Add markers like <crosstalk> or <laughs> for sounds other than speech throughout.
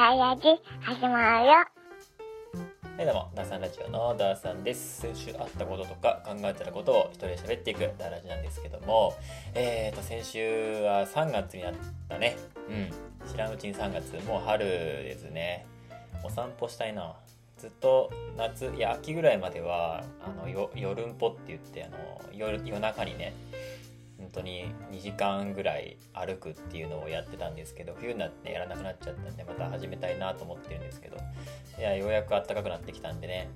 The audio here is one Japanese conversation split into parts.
ダイヤジ始まるよ。はいどうも、ダーさんラジオのダーさんです。先週あったこととか考えてたことを一人で喋っていくダーラジなんですけども、えーと、先週は3月になったね。うん。知らんうちに3月、もう春ですね。お散歩したいな。ずっと夏、いや、秋ぐらいまでは、あの、よ夜んぽって言って、あの、夜、夜中にね、本当に2時間ぐらい歩くっていうのをやってたんですけど冬になってやらなくなっちゃったんでまた始めたいなと思ってるんですけどいやようやく暖かくなってきたんでね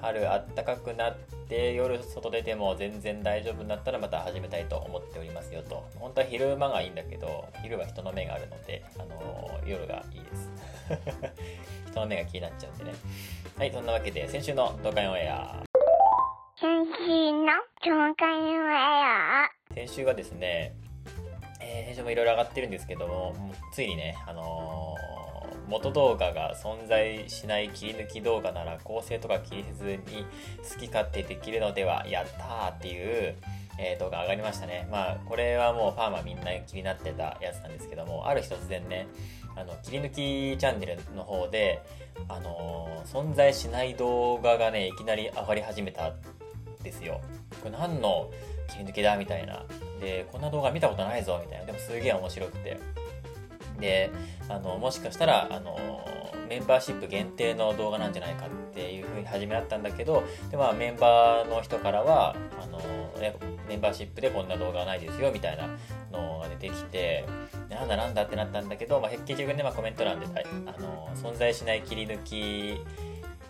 春暖かくなって夜外出ても全然大丈夫になったらまた始めたいと思っておりますよと。本当は昼間がいいんだけど昼は人の目があるので、あのー夜がいいです。<laughs> 人の目が気になっちゃうんでね。はいそんなわけで先週の動画オンエア。先週の紹介の絵先週はですね、えー、先週もいろいろ上がってるんですけども、ついにね、あのー元動画が存在しない切り抜き動画なら構成とか気にせずに好き勝手できるのでは、やったーっていう、えー動画上がりましたね。まあ、これはもうファーマみんな気になってたやつなんですけども、ある日突然ね、あの、切り抜きチャンネルの方で、あのー存在しない動画がね、いきなり上がり始めたんですよ。これ何の切り抜きだみたいな。で、こんな動画見たことないぞみたいな。でもすげえ面白くて。で、あの、もしかしたら、あの、メンバーシップ限定の動画なんじゃないかっていうふうに始めだったんだけど、で、まあメンバーの人からは、あの、メンバーシップでこんな動画はないですよみたいなのが出てきて、なんだなんだってなったんだけど、まあ、結局ね、まあ、コメント欄で、あの、存在しない切り抜き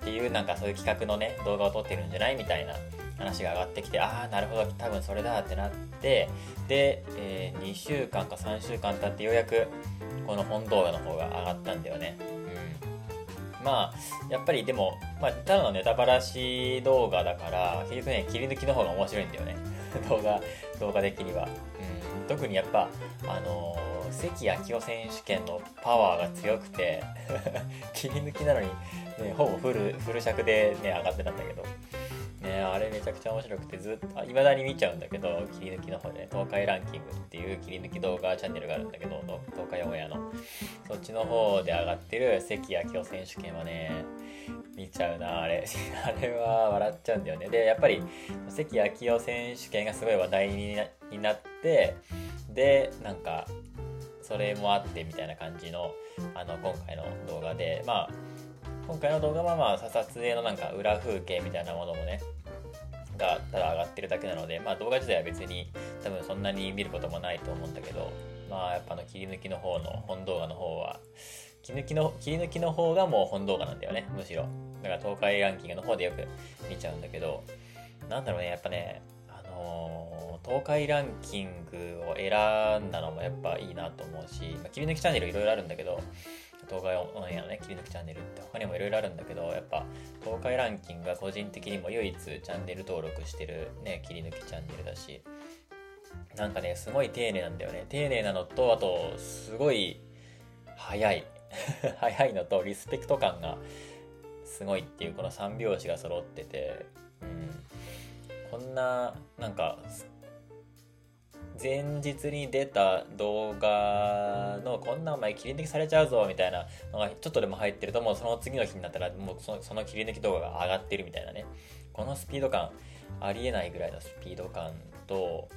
っていうなんかそういう企画のね動画を撮ってるんじゃない？みたいな話が上がってきてああなるほど多分それだってなってで、えー2週間か3週間経ってようやくこの本動画の方が上がったんだよね。うん。まあやっぱりでも、まあ、ただのネタバラシ動画だから結局ね切り抜きの方が面白いんだよね。<laughs> 動画動画的には、うん、特にやっぱあのー関明夫選手権のパワーが強くて <laughs> 切り抜きなのにね、ほぼフル、フル尺でね、上がってたんだけど。ね、あれめちゃくちゃ面白くて、ずっと、いまだに見ちゃうんだけど、切り抜きの方で、東海ランキングっていう切り抜き動画チャンネルがあるんだけど、東海オンエアの。そっちの方で上がってる関明夫選手権はね、見ちゃうな、あれ。<laughs> あれは笑っちゃうんだよね。で、やっぱり、関明夫選手権がすごい話題になになって、で、なんか、それもあってみたいな感じの、あの、今回の動画で、まあ、今回の動画はまあ撮影のなんか裏風景みたいなものもねがただ上がってるだけなのでまあ動画自体は別に多分そんなに見ることもないと思うんだけどまあやっぱあの切り抜きの方の本動画の方は切り抜きの切り抜きの方がもう本動画なんだよねむしろ。だから東海ランキングの方でよく見ちゃうんだけどなんだろうねやっぱねあのー東海ランキングを選んだのもやっぱいいなと思うし、まあ、切り抜きチャンネルいろいろあるんだけど東海オンエアのね、切り抜きチャンネルって他にもいろいろあるんだけど、やっぱ東海ランキングが個人的にも唯一チャンネル登録してるね、切り抜きチャンネルだし、なんかね、すごい丁寧なんだよね。丁寧なのと、あと、すごい <laughs> 早い。<laughs> 早いのと、リスペクト感がすごいっていうこの3拍子が揃ってて、うん。こんな、なんか、前日に出た動画のこんなお前切り抜きされちゃうぞみたいなのがちょっとでも入ってるともうその次の日になったらもうそのその切り抜き動画が上がってるみたいなね。このスピード感ありえないぐらいのスピード感と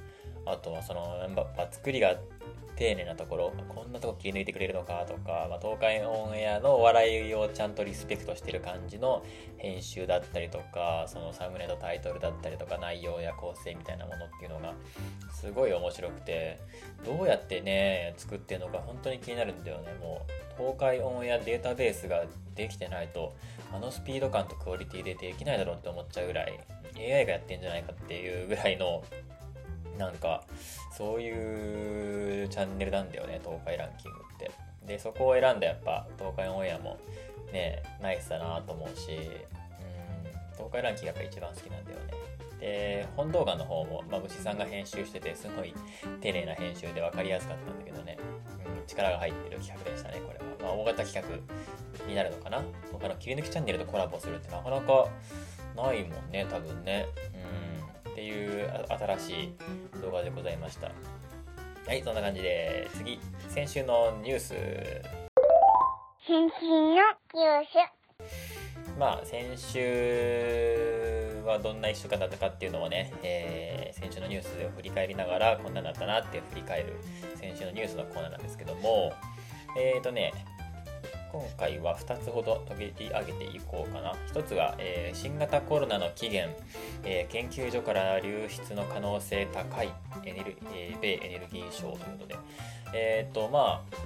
あとはそのやっぱ作りが丁寧なところこんなとこ切り抜いてくれるのかとか、まあ、東海オンエアのお笑いをちゃんとリスペクトしてる感じの編集だったりとかそのサムネとタイトルだったりとか内容や構成みたいなものっていうのがすごい面白くてどうやってね作ってるのか本当に気になるんだよね。もう東海オンエアデータベースができてないとあのスピード感とクオリティでできないだろうって思っちゃうぐらい AI がやってんじゃないかっていうぐらいのなんかそういうチャンネルなんだよね東海ランキングって。でそこを選んだやっぱ東海オンエアもねナイスだなと思うしうん東海ランキングやっぱ一番好きなんだよね。で本動画の方も、まあ、虫さんが編集しててすごい丁寧な編集で分かりやすかったんだけどね、うん、力が入ってる企画でしたねこれは、まあ、大型企画になるのかな。他の切り抜きチャンネルとコラボするってなかなかないもんね多分ね。っていうあ新しい動画でございました。はいそんな感じで次先週のニュース。先週のニュース。まあ先週はどんな1週間だったかっていうのをね、えー、先週のニュースを振り返りながらこんなだったなって振り返る先週のニュースのコーナーなんですけどもえっ、ー、とね今回は2つほど取り上げていこうかな。1つが、えー、新型コロナの起源、えー、研究所から流出の可能性高いエネル、えー、米エネルギー省ということで、えっ、と、まあ、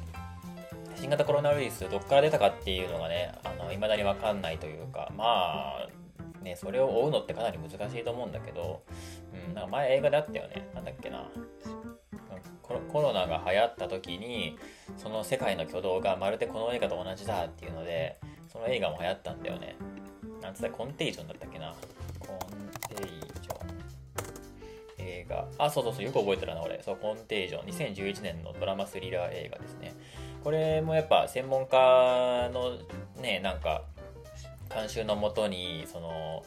新型コロナウイルスどっから出たかっていうのがね、あの、未だに分かんないというか、まあ、ね、それを追うのってかなり難しいと思うんだけど、うん、なんか前映画であったよね。なんだっけな。コロナが流行った時にその世界の挙動がまるでこの映画と同じだっていうのでその映画も流行ったんだよね。なんつった？コンテージョンだったっけな。コンテージョン。映画。あそうそうそうよく覚えてるな俺。そうコンテージョン。2011年のドラマスリラー映画ですね。これもやっぱ専門家のねなんか監修のもとにその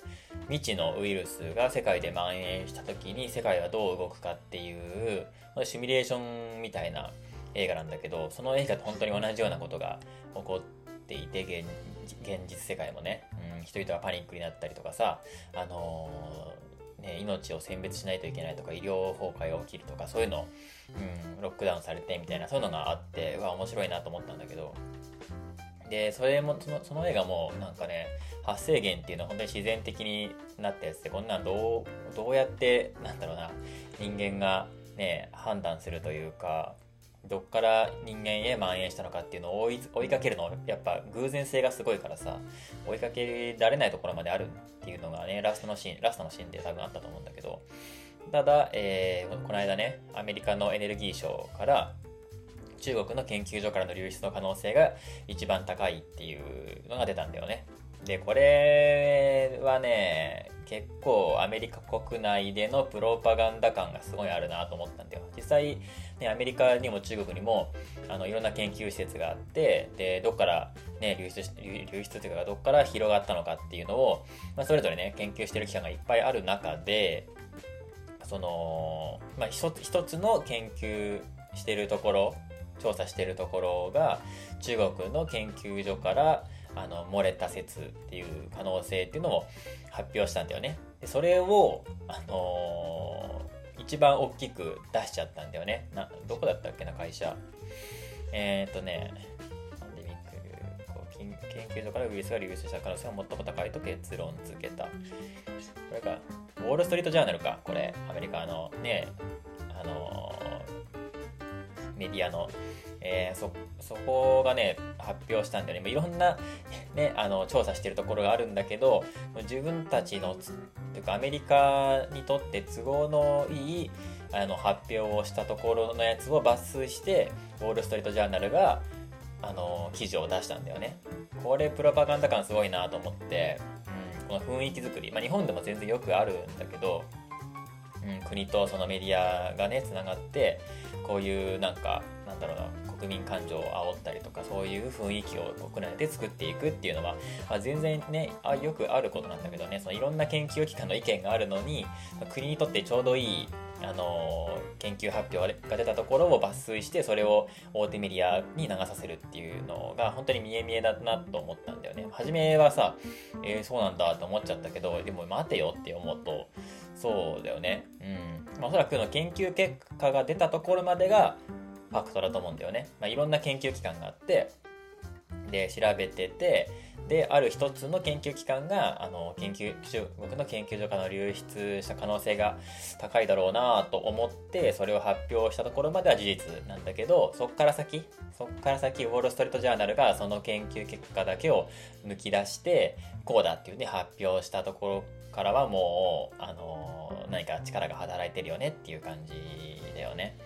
未知のウイルスが世界で蔓延した時に世界はどう動くかっていうシミュレーションみたいな映画なんだけどその映画と本当に同じようなことが起こっていて現実世界もね、うん、人々がパニックになったりとかさあのー、ね、命を選別しないといけないとか医療崩壊が起きるとかそういうの、うん、ロックダウンされてみたいなそういうのがあってうわ面白いなと思ったんだけど。でそれもそのその映画もなんかね発生源っていうのは本当に自然的になったやつでこんなんどうどうやってなんだろうな人間がね判断するというかどっから人間へ蔓延したのかっていうのを追い追いかけるのやっぱ偶然性がすごいからさ追いかけられないところまであるっていうのがねラストのシーンラストのシーンで多分あったと思うんだけどただ、えー、この間ねアメリカのエネルギー省から中国の研究所からの流出の可能性が一番高いっていうのが出たんだよね。で、これはね、結構アメリカ国内でのプロパガンダ感がすごいあるなと思ったんだよ。実際、ね、アメリカにも中国にもあのいろんな研究施設があって、で、どっから、ね、流出流出というか、どっから広がったのかっていうのを、まあ、それぞれね、研究してる機関がいっぱいある中で、その、まあ、一つ一つの研究してるところ調査しているところが中国の研究所からあの漏れた説っていう可能性っていうのを発表したんだよね。でそれを、あのー、一番大きく出しちゃったんだよね。などこだったっけな会社。えっ、とね、パンデミックこう研究所からウイルスが流出した可能性が最も高いと結論付けた。これか、ウォール・ストリート・ジャーナルか、これ、アメリカのね、あのー、メディアのえー、そ、そこがね、発表したんだよね。いろんな、<laughs> ね、あの、調査してるところがあるんだけど、自分たちの、というかアメリカにとって都合のいい、あの、発表をしたところのやつを抜粋して、ウォール・ストリート・ジャーナルが、あの、記事を出したんだよね。これ、プロパガンダ感すごいなと思って、うん、この雰囲気作り、まあ、日本でも全然よくあるんだけど、うん、国とそのメディアがね、つながって、こういうなんか、なんだろうな、国民感情を煽ったりとかそういう雰囲気を国内で作っていくっていうのは、まあ、全然ねあよくあることなんだけどねそのいろんな研究機関の意見があるのに国にとってちょうどいいあの研究発表が出たところを抜粋してそれを大手メディアに流させるっていうのが本当に見え見えだなと思ったんだよね。初めはさ、えー、そうなんだと思っちゃったけどでも待てよって思うとそうだよねうん、おそらくの研究結果が出たところまでがファクトだと思うんだよね。まあ、いろんな研究機関があって、で、調べてて、で、ある一つの研究機関が、あの、研究、中国の研究所から流出した可能性が高いだろうなと思って、それを発表したところまでは事実なんだけど、そっから先、そっから先、ウォール・ストリート・ジャーナルがその研究結果だけを抜き出して、こうだっていうね、発表したところからはもう、あの、何か力が働いてるよねっていう感じだよね。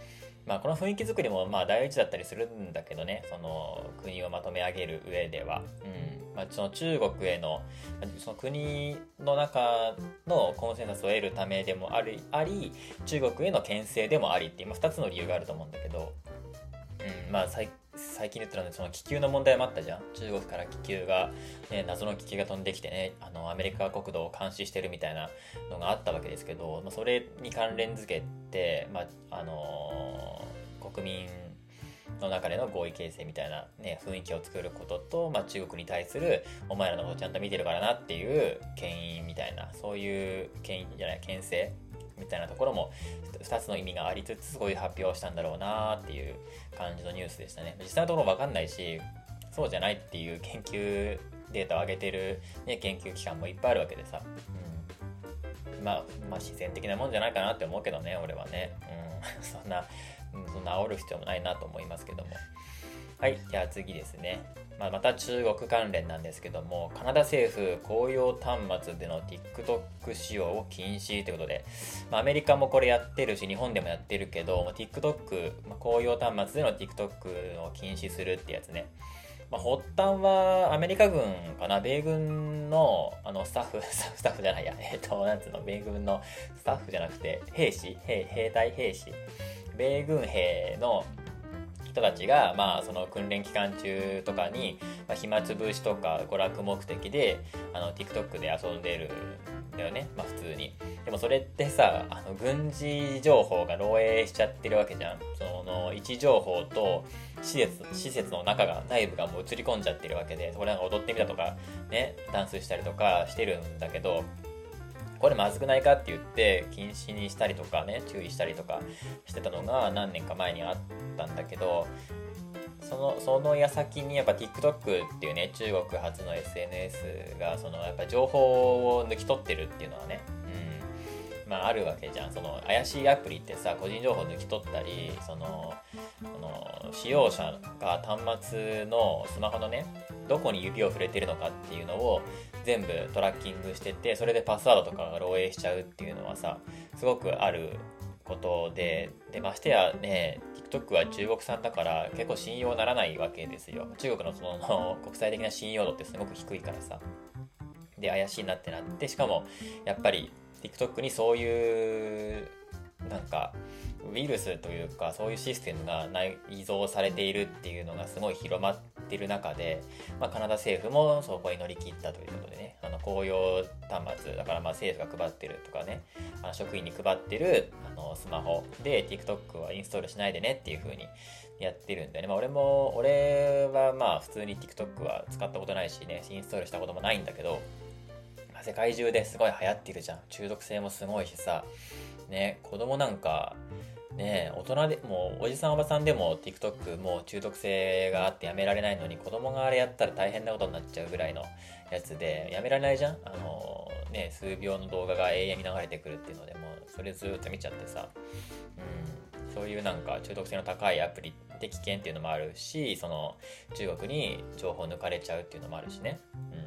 まあ、この雰囲気作りもまあ第一だったりするんだけどねその国をまとめ上げる上では、うん。まあ、その中国へのその国の中のコンセンサスを得るためでもありあり中国への牽制でもありっていう、まあ、2つの理由があると思うんだけど、うん。まあ、最最近言ったのでその気球の問題もあったじゃん。中国から気球が、ね、謎の気球が飛んできてねあのアメリカ国土を監視してるみたいなのがあったわけですけど、まあ、それに関連づけて、まああのー、国民の中での合意形成みたいな、ね、雰囲気を作ることと、まあ、中国に対するお前らのことちゃんと見てるからなっていう牽引みたいなそういう牽引じゃない牽制みたいなところも2つの意味がありつつそういう発表をしたんだろうなっていう感じのニュースでしたね。実際のところ分かんないしそうじゃないっていう研究データを上げてる、ね、研究機関もいっぱいあるわけでさ、うん。まあ、まあ自然的なもんじゃないかなって思うけどね俺はね、うん、<laughs> そんな、うん、そんな煽る必要もないなと思いますけども。はいじゃあ次ですね。まあ、また中国関連なんですけども、カナダ政府公用端末での TikTok 使用を禁止ということで、まあ、アメリカもこれやってるし、日本でもやってるけど、TikTok、まあ、公用端末での TikTok を禁止するってやつね。まあ、発端はアメリカ軍かな、米軍のあのスタッフ、<laughs> スタッフじゃないや、えっ、ー、と、なんつうの、米軍のスタッフじゃなくて、兵士、兵兵隊？兵士、米軍兵の人たちが、まあ、その訓練期間中とかに、まあ、暇つぶしとか娯楽目的であの TikTok で遊んでるんだよね、まあ、普通に。でもそれってさあの軍事情報が漏洩しちゃってるわけじゃん。その位置情報と施設施設の中が内部がもう映り込んじゃってるわけでそこでなんか踊ってみたとかねダンスしたりとかしてるんだけどこれまずくないかって言って禁止にしたりとかね注意したりとかしてたのが何年か前にあったんだけどそのその矢先にやっぱ TikTok っていうね中国初の SNS がそのやっぱ情報を抜き取ってるっていうのはねうんまああるわけじゃん。その怪しいアプリってさ個人情報抜き取ったりそのその使用者が端末のスマホのねどこに指を触れてるのかっていうのを全部トラッキングしててそれでパスワードとかが漏洩しちゃうっていうのはさすごくあることででましてやね TikTok は中国産だから結構信用ならないわけですよ。中国のその国際的な信用度ってすごく低いからさ。で怪しいなってなってしかもやっぱり TikTok にそういうなんかウイルスというかそういうシステムが内蔵されているっていうのがすごい広まってる中で、まあ、カナダ政府もそこに乗り切ったということでね。あの公用端末だからまあ政府が配ってるとかね。あの職員に配ってるあのスマホで TikTok はインストールしないでねっていう風にやってるんでね、まあ、俺も俺はまあ普通に TikTok は使ったことないしねインストールしたこともないんだけど、世界中ですごい流行ってるじゃん。中毒性もすごいしさ。ね子供なんかね大人でもおじさんおばさんでも TikTok もう中毒性があってやめられないのに子供があれやったら大変なことになっちゃうぐらいのやつでやめられないじゃん？あのね数秒の動画が永遠に流れてくるっていうのでもうそれずっと見ちゃってさ。うん。そういうなんか中毒性の高いアプリって危険っていうのもあるしその中国に情報抜かれちゃうっていうのもあるしね。うん。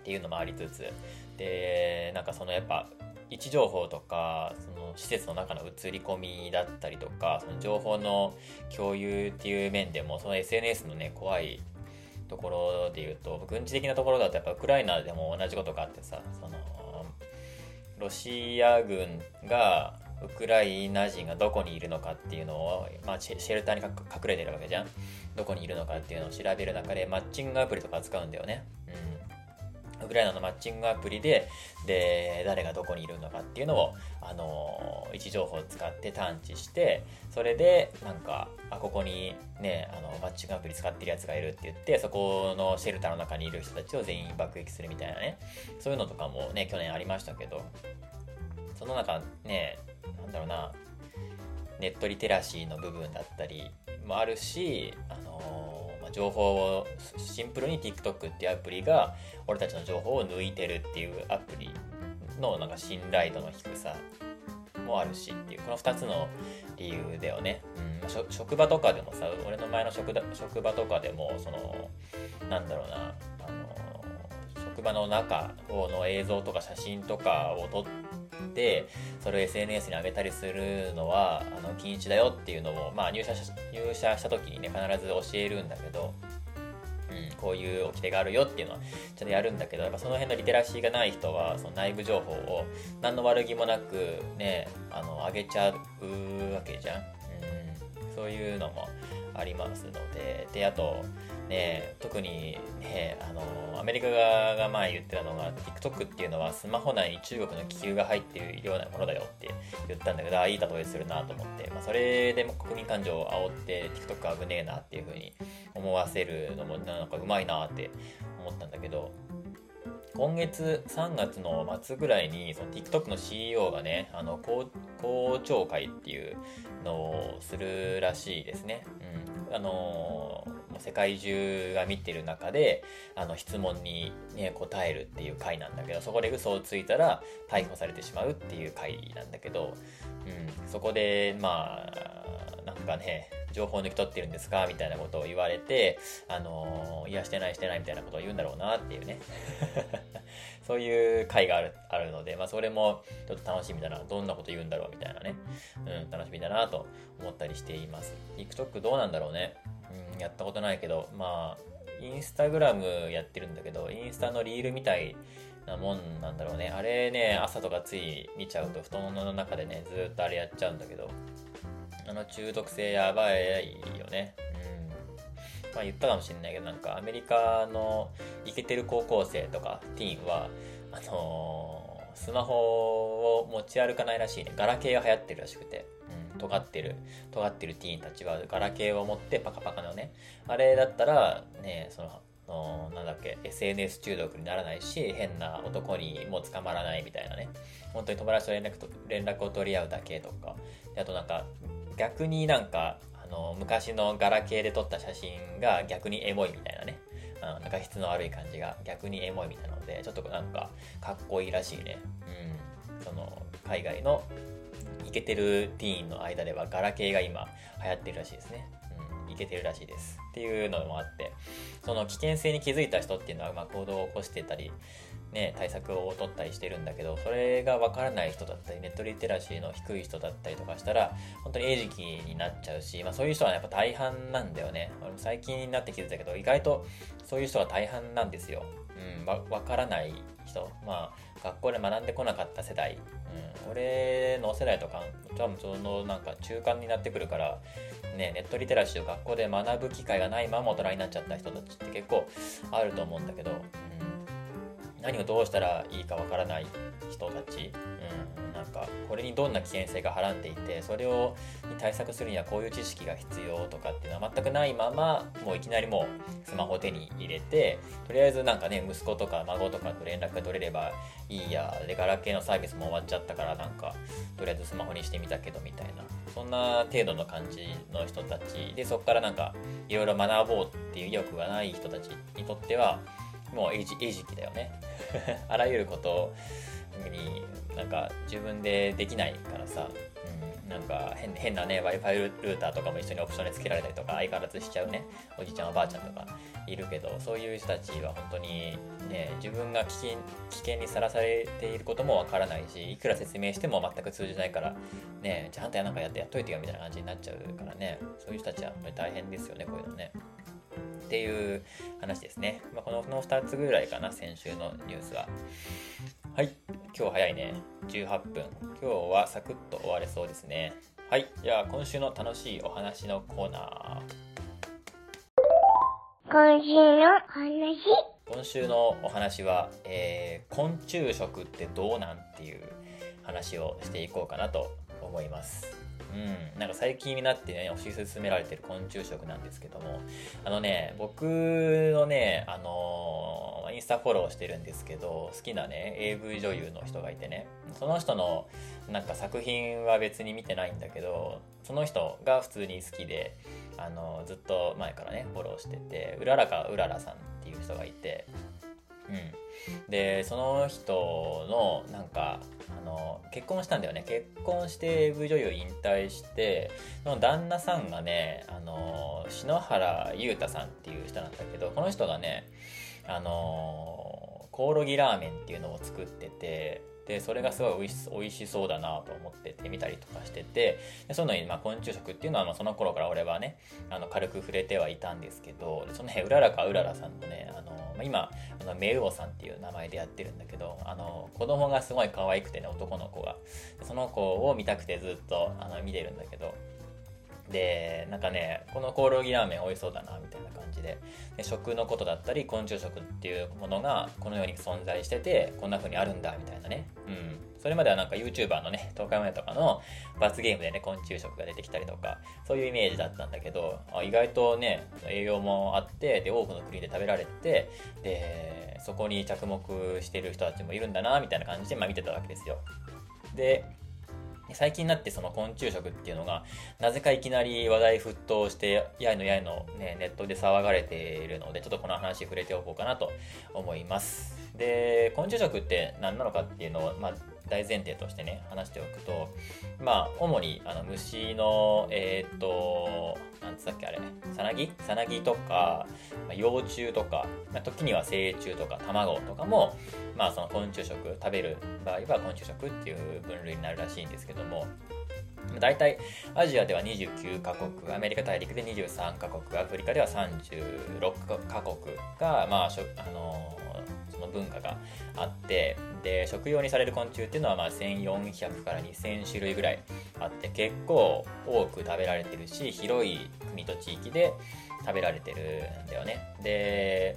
っていうのもありつつ。でなんかそのやっぱ位置情報とかその施設の中の映り込みだったりとかその情報の共有っていう面でもその SNS のね怖いところで言うと軍事的なところだとやっぱウクライナでも同じことがあってさそのロシア軍がウクライナ人がどこにいるのかっていうのを、まあ、シェルターに隠れてるわけじゃん。どこにいるのかっていうのを調べる中でマッチングアプリとか使うんだよね、ウクライナのマッチングアプリで、で、誰がどこにいるのかっていうのを、あの、位置情報を使って探知して、それで、なんか、あ、ここにね、あの、マッチングアプリ使ってるやつがいるって言って、そこのシェルターの中にいる人たちを全員爆撃するみたいなね、そういうのとかもね、去年ありましたけど、その中、ね、なんだろうな、ネットリテラシーの部分だったりもあるし、あの情報をシンプルに TikTok っていうアプリが俺たちの情報を抜いてるっていうアプリのなんか信頼度の低さもあるしっていうこの2つの理由だよね、うん、職場とかでもさ俺の前の職職場とかでもそのなんだろうなあの職場の中の映像とか写真とかを撮ってそれを SNS に上げたりするのはあの禁止だよっていうのを、まあ、入社入社した時にね必ず教えるんだけど、うん、こういう掟があるよっていうのはちゃんとやるんだけどやっぱその辺のリテラシーがない人はその内部情報を何の悪気もなくねあの上げちゃうわけじゃん、うん、そういうのもありますのでであとね特にねあのアメリカ側が前言ってたのが TikTok っていうのはスマホ内に中国の気球が入っているようなものだよって言ったんだけどあいい例えするなと思って、まあ、それでも国民感情を煽って TikTok 危ねえなっていう風に思わせるのもなんかうまいなって思ったんだけど今月3月の末ぐらいにその TikTok の CEO がねあの公公聴会っていうのをするらしいですね。うん、あの世界中が見てる中であの質問に、ね、答えるっていう回なんだけどそこで嘘をついたら逮捕されてしまうっていう回なんだけど、うん、そこでまあなんかね情報抜き取ってるんですかみたいなことを言われて、あのー、いや、してないしてないみたいなことを言うんだろうなっていうね。<laughs> そういう回があるあるので、まあ、それもちょっと楽しみだな。どんなこと言うんだろうみたいなね。うん、楽しみだなと思ったりしています。TikTok どうなんだろうね。やったことないけど、まあ、インスタグラムやってるんだけど、インスタのリールみたいなもんなんだろうね。あれね、朝とかつい見ちゃうと、布団の中でね、ずっとあれやっちゃうんだけど、あの中毒性やばいよね。うん。まあ言ったかもしれないけど、なんかアメリカのイケてる高校生とかティーンは、あのー、スマホを持ち歩かないらしいね。ガラケーが流行ってるらしくて。尖ってる、尖ってるティーンたちはガラケーを持ってパカパカのね。あれだったら、ね、その、のなんだっけ SNS 中毒にならないし変な男にも捕まらないみたいなね本当に友達と連絡と連絡を取り合うだけとかであとなんか逆になんか、あの、昔のガラケーで撮った写真が逆にエモいみたいなね。うん、画質の悪い感じが逆にエモいみたいなので、ちょっとなんかかっこいいらしいね。うん。その、海外のイケてるティーンの間ではガラケーが今流行ってるらしいですね。うん、イケてるらしいです。っていうのもあって、その危険性に気づいた人っていうのは、まあ、行動を起こしてたりね、対策を取ったりしてるんだけど、それがわからない人だったり、ネットリテラシーの低い人だったりとかしたら、本当に餌食になっちゃうし、まあそういう人はやっぱ大半なんだよね。俺も最近になって気づいたけど、意外とそういう人が大半なんですよ。うん、わ、わからない人。まあ、学校で学んでこなかった世代。うん、俺の世代とか、多分そのなんか中間になってくるから、ね、ネットリテラシーを学校で学ぶ機会がないまま大人になっちゃった人たちって結構あると思うんだけど、うん。何をどうしたらいいかわからない人たち、うん、なんかこれにどんな危険性がはらんでいてそれをに対策するにはこういう知識が必要とかっていうのは全くないままもういきなりもうスマホを手に入れてとりあえずなんかね息子とか孫とかと連絡が取れればいいやでガラケーのサービスも終わっちゃったからなんかとりあえずスマホにしてみたけどみたいなそんな程度の感じの人たち。でそこからなんかいろいろ学ぼうっていう意欲がない人たちにとってはもう餌食だよね。<laughs> あらゆることになんか自分でできないからさ、うん、なんか変変なね Wi-Fi ルーターとかも一緒にオプションで付けられたりとか相変わらずしちゃうねおじいちゃんおばあちゃんとかいるけどそういう人たちは本当にね自分が危険危険にさらされていることもわからないしいくら説明しても全く通じないからねちゃんとやなんかやってやっといてよみたいな感じになっちゃうからねそういう人たちは本当に大変ですよねこういうのね。っていう話ですね。まあ、このの2つぐらいかな、先週のニュースは。はい、今日早いね。18分。今日はサクッと終われそうですね。はい、じゃあ今週の楽しいお話のコーナー。今週の話。今週のお話は、えー、昆虫食ってどうなんっていう話をしていこうかなと思います。うん、なんか最近になってね、推し進められてる昆虫食なんですけども、あのね、僕のね、あのー、インスタフォローしてるんですけど、好きなね、AV 女優の人がいてね、その人のなんか作品は別に見てないんだけど、その人が普通に好きで、あのー、ずっと前からね、フォローしてて、うららかうららさんっていう人がいて、うん、でその人のなんかあの結婚したんだよね。結婚して AV 女優引退してその旦那さんがねあの篠原裕太さんっていう人なんだけどこの人がねあのコオロギラーメンっていうのを作っててでそれがすごい美味しそうだなと思っててみたりとかしててでそういうのに、まあ、昆虫食っていうのは、まあ、その頃から俺はねあの軽く触れてはいたんですけどその辺うららかうららさんのねあの、ま、今あのメウオさんっていう名前でやってるんだけどあの子供がすごい可愛くてね男の子が。その子を見たくてずっとあの見てるんだけどでなんかねこのコオロギラーメン美味しそうだなみたいな感じで。で食のことだったり昆虫食っていうものがこのように存在しててこんな風にあるんだみたいなね。うん。それまではなんか YouTuber のね東海オンエアとかの罰ゲームでね昆虫食が出てきたりとかそういうイメージだったんだけどあ意外とね栄養もあってで多くの国で食べられてでそこに着目してる人たちもいるんだなみたいな感じで、まあ、見てたわけですよ。で最近になってその昆虫食っていうのがなぜかいきなり話題沸騰してやいのやいの、ね、ネットで騒がれているのでちょっとこの話触れておこうかなと思います。で昆虫食って何なのかっていうのを、まあ、大前提としてね話しておくとまあ主にあの虫のえー、っとなんつったっけあれ。さなぎ？さなぎとか、まあ、幼虫とか、まあ、時には成虫とか卵とかもまあその昆虫食食べる場合は昆虫食っていう分類になるらしいんですけども大体アジアでは29カ国アメリカ大陸で23カ国アフリカでは36カ国がまああのその文化があってで食用にされる昆虫っていうのはまあ1400から2000種類ぐらいあって結構多く食べられてるし広い国と地域で食べられてるんだよね。で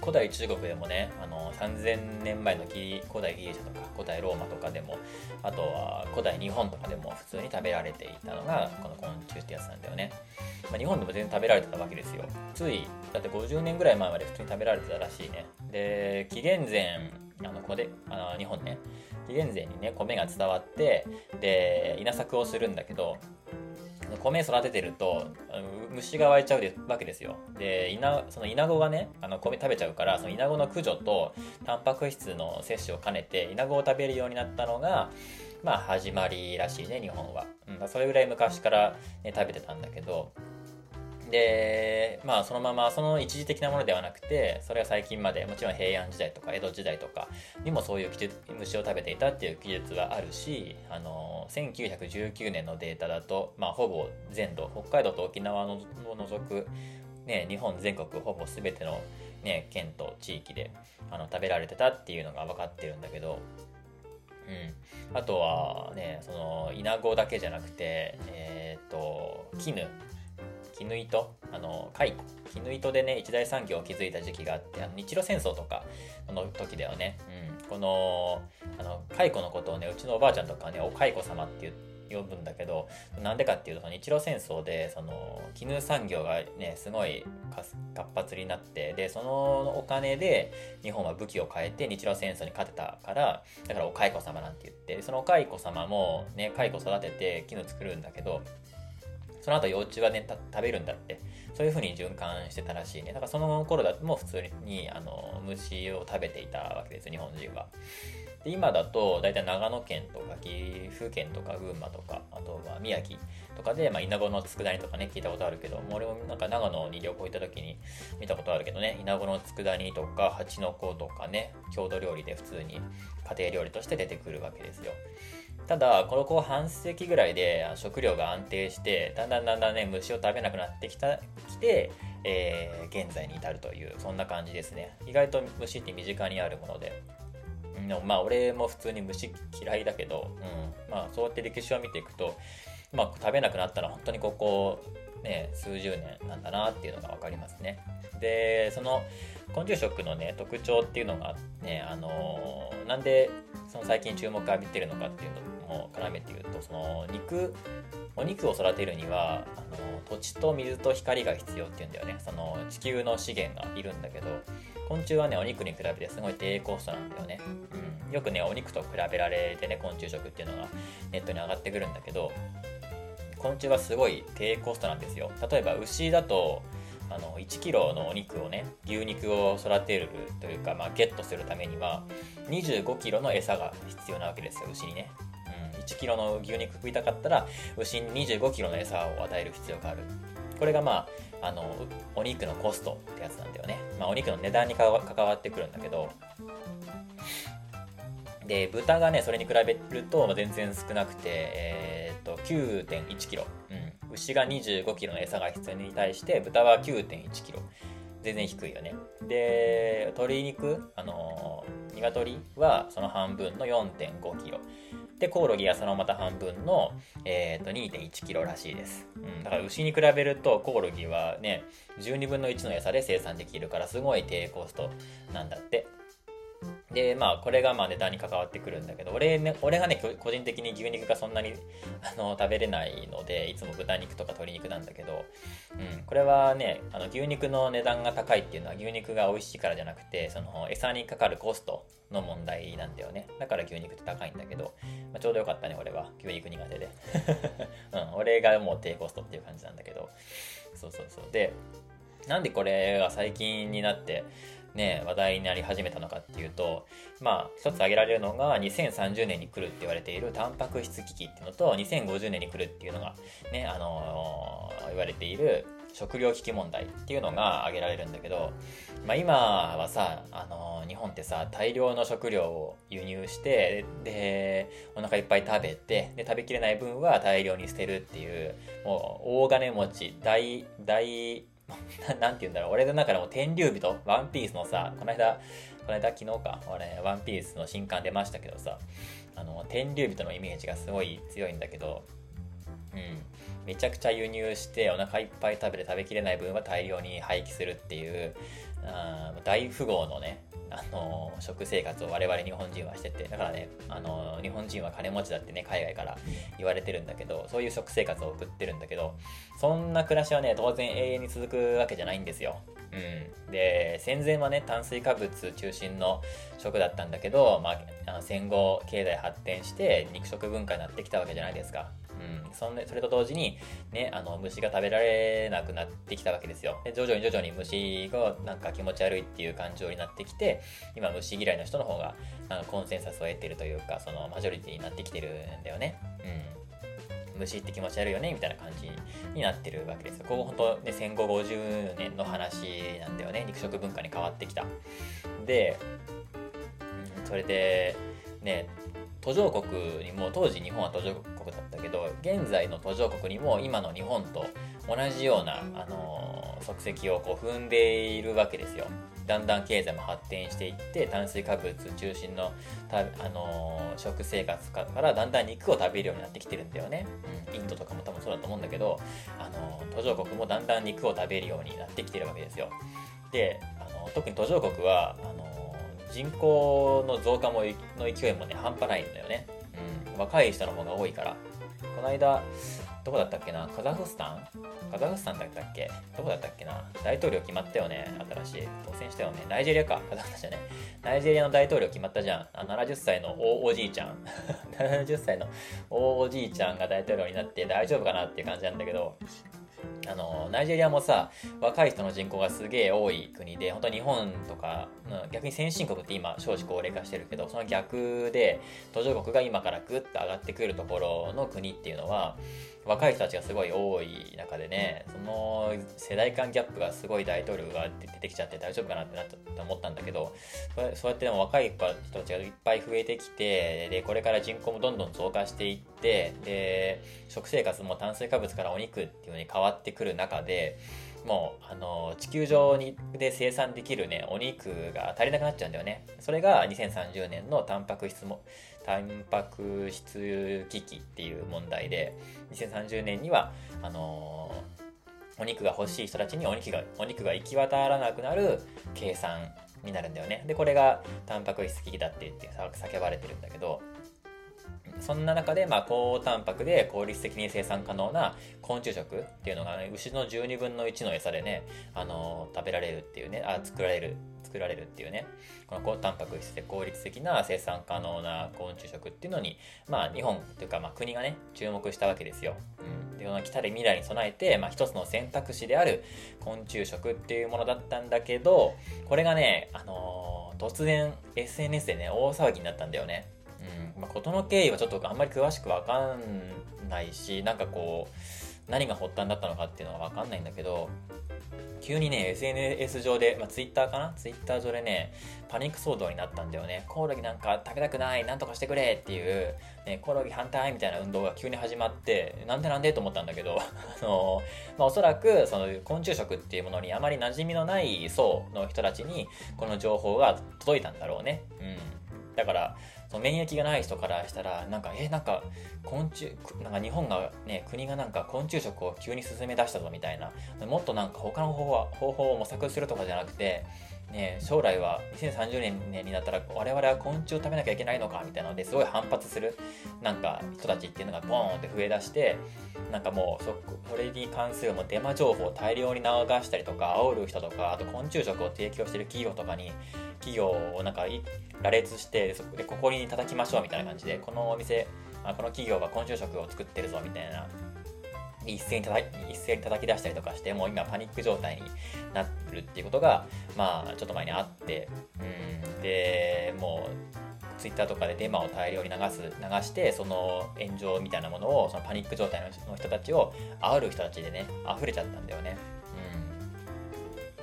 古代中国でもねあの3000年前の古代ギリシャとか古代ローマとかでもあとは古代日本とかでも普通に食べられていたのがこの昆虫ってやつなんだよね、まあ、日本でも全然食べられてたわけですよ。ついだって50年ぐらい前まで普通に食べられてたらしいね。で紀元前あのこであの日本ね。紀元前にね米が伝わってで稲作をするんだけど米育ててると虫が湧いちゃうわけですよ。で稲そのイナゴがねあの米食べちゃうからそのイナゴの駆除とタンパク質の摂取を兼ねてイナゴを食べるようになったのがまあ始まりらしいね日本は、うん、それぐらい昔から、ね、食べてたんだけどで、まあそのままその一時的なものではなくて、それは最近までもちろん平安時代とか江戸時代とかにもそういう虫を食べていたっていう記述はあるし、あの、1919年のデータだと、まあほぼ全土、北海道と沖縄を除く、ね、日本全国ほぼ全ての、ね、県と地域であの食べられてたっていうのが分かってるんだけど、うん、あとはねそのイナゴだけじゃなくてえっ、ー、と絹。絹糸あの蚕。絹糸でね一大産業を築いた時期があってあの日露戦争とかの時だよね、うん、このあの蚕のことをねうちのおばあちゃんとかねお蚕様って呼ぶんだけどなんでかっていうと日露戦争でその絹産業がねすごい活発になってでそのお金で日本は武器を変えて日露戦争に勝てたからだからお蚕様なんて言ってそのお蚕様もね蚕育てて絹作るんだけどその後幼虫はね食べるんだって。そういう風に循環してたらしいね。だからその頃だともう普通にあの虫を食べていたわけです日本人は。で今だと大体長野県とか岐阜県とか群馬とかあとは宮城とかで、まあ、稲子の佃煮とかね聞いたことあるけども俺もなんか長野に旅行行った時に見たことあるけどね稲子の佃煮とか蜂の子とかね郷土料理で普通に家庭料理として出てくるわけですよ。ただこの後半世紀ぐらいで食料が安定してだんだんだんだんね虫を食べなくなってきたきて、えー、現在に至るというそんな感じですね。意外と虫って身近にあるもので。でもまあ俺も普通に虫嫌いだけど、うん、まあそうやって歴史を見ていくと、まあ、食べなくなったら本当にここね数十年なんだなっていうのが分かりますね。でその昆虫食のね特徴っていうのがねあのー、なんでその最近注目を浴びてるのかっていうのも絡めて言うとその肉お肉を育てるにはあの土地と水と光が必要っていうんだよね。その地球の資源がいるんだけど昆虫はねお肉に比べてすごい低コストなんだよね、うん、よくねお肉と比べられてね昆虫食っていうのがネットに上がってくるんだけど昆虫はすごい低コストなんですよ。例えば牛だとあの1キロのお肉をね牛肉を育てるというか、まあ、ゲットするためには25キロの餌が必要なわけですよ牛にね、1キロの牛肉食いたかったら牛に25キロの餌を与える必要がある。これがまああのお肉のコストってやつなんだよね、まあ、お肉の値段に関わってくるんだけど。で豚がねそれに比べると全然少なくて、えー、っと9.1キロ、うん、牛が25キロの餌が必要に対して豚は9.1キロ。全然低いよね。で鶏肉あのー、鶏はその半分の4.5キロ。でコオロギはそのまた半分の、えー、と2 1キロらしいです、うん、だから牛に比べるとコオロギはね12分の1の餌で生産できるからすごい低コストなんだって。で、まあ、これがまあ値段に関わってくるんだけど、俺,、ね、俺がね、個人的に牛肉がそんなに <laughs> あの食べれないので、いつも豚肉とか鶏肉なんだけど、うん、これはね、あの牛肉の値段が高いっていうのは牛肉が美味しいからじゃなくて、その餌にかかるコストの問題なんだよね。だから牛肉って高いんだけど、まあ、ちょうどよかったね、俺は。牛肉苦手で。<laughs> うん、俺がもう低コストっていう感じなんだけど、そうそうそう。で、なんでこれが最近になって、ね、話題になり始めたのかっていうと、まあ、一つ挙げられるのが、2030年に来るって言われているタンパク質危機っていうのと、2050年に来るっていうのが、ね、あのー、言われている食料危機問題っていうのが挙げられるんだけど、まあ、今はさ、あのー、日本ってさ、大量の食料を輸入して、で、お腹いっぱい食べて、で、食べきれない分は大量に捨てるっていう、もう、大金持ち、大、大、<laughs> なんて言うんだろう、俺の中でも天竜人、ワンピースのさ、この間、この間昨日か、俺、ワンピースの新刊出ましたけどさ、あの、天竜人のイメージがすごい強いんだけど、うん、めちゃくちゃ輸入してお腹いっぱい食べて食べきれない分は大量に廃棄するっていうあ大富豪のねあの食生活を我々日本人はしててだからねあの日本人は金持ちだってね海外から言われてるんだけどそういう食生活を送ってるんだけどそんな暮らしはね当然永遠に続くわけじゃないんですよ。うん、で戦前はね炭水化物中心の食だったんだけど、まあ、あの戦後経済発展して肉食文化になってきたわけじゃないですか。うん、そんでそれと同時に、ね、あの虫が食べられなくなってきたわけですよで徐々に徐々に虫がなんか気持ち悪いっていう感情になってきて今虫嫌いの人の方があのコンセンサスを得てるというかそのマジョリティになってきてるんだよね。うん虫って気持ち悪いよねみたいな感じになってるわけですよ。ここ本当ね、戦後50年の話なんだよね。肉食文化に変わってきた。で、うん、それで、ね、途上国にも当時日本は途上国だったけど現在の途上国にも今の日本と同じような、あのー、足跡をこう踏んでいるわけですよ。だんだん経済も発展していって炭水化物中心のた、あの、食生活からだんだん肉を食べるようになってきてるんだよね、インドとかも多分そうだと思うんだけど、あの、途上国もだんだん肉を食べるようになってきてるわけですよ。で、あの特に途上国はあの人口の増加もの勢いもね、半端ないんだよね。若い人の方が多いから。この間、どこだったっけな？カザフスタン？カザフスタンだったっけ？どこだったっけな？大統領決まったよね？新しい。当選したよね？ナイジェリアか。カザフスタンじゃね。ナイジェリアの大統領決まったじゃん。あ70歳の大おじいちゃん。<laughs> 70歳の大おじいちゃんが大統領になって大丈夫かなっていう感じなんだけど、あの、ナイジェリアもさ、若い人の人口がすげえ多い国で、本当日本とか、逆に先進国って今少子高齢化してるけど、その逆で途上国が今からグッと上がってくるところの国っていうのは、若い人たちがすごい多い中でね、その世代間ギャップがすごい大統領が出てきちゃって大丈夫かなってなった思ったんだけど、そうやってでも若い人たちがいっぱい増えてきて、で、これから人口もどんどん増加していって、で、食生活も炭水化物からお肉っていうのに変わってくる中で、もう、あの、地球上にで生産できるね、お肉が足りなくなっちゃうんだよね。それが2030年のタンパク質も、タンパク質危機っていう問題で、2030年には、あのお肉が欲しい人たちにお肉が、お肉が行き渡らなくなる計算になるんだよね。で、これがタンパク質危機だって言って叫ばれてるんだけど、そんな中で、まあ、高タンパクで効率的に生産可能な昆虫食っていうのが、ね、牛の12分の1の餌でね、あのー、食べられるっていうね、あ、作られる、作られるっていうね、この高タンパク質で効率的な生産可能な昆虫食っていうのに、まあ、日本というか、まあ、国がね、注目したわけですよ。うん。で、この来たる未来に備えて、まあ、一つの選択肢である昆虫食っていうものだったんだけど、これがね、あのー、突然 SNS でね、大騒ぎになったんだよね。うんまあ、事の経緯はちょっとあんまり詳しくわかんないし、なんかこう、何が発端だったのかっていうのはわかんないんだけど、急にね、SNS 上で、まあ、Twitter かな ?Twitter 上でね、パニック騒動になったんだよね。コオロギなんか食べたくない、なんとかしてくれっていう、ね、コオロギ反対みたいな運動が急に始まって、なんでなんでと思ったんだけど、<laughs> あの、まあ、おそらく、その昆虫食っていうものにあまり馴染みのない層の人たちに、この情報が届いたんだろうね。だからその免疫がない人からしたらなんかえなんか昆虫なんか日本がね国がなんか昆虫食を急に進め出したぞみたいな。もっとなんか他の方法方法を模索するとかじゃなくてね、将来は2030年になったら我々は昆虫を食べなきゃいけないのかみたいなのですごい反発するなんか人たちっていうのがボーンって増え出してなんかもうそそれに関するもうデマ情報を大量に流したりとか煽る人とかあと昆虫食を提供してる企業とかに企業をなんか羅列してそこでここに叩きましょうみたいな感じでこのお店あこの企業が昆虫食を作ってるぞみたいな一斉に叩一斉に叩き出したりとかしてもう今パニック状態になるっていうことがまあちょっと前にあってうんでもうツイッターとかでデマを大量に流す流してその炎上みたいなものをそのパニック状態の人たちを煽る人たちでね溢れちゃったんだよね。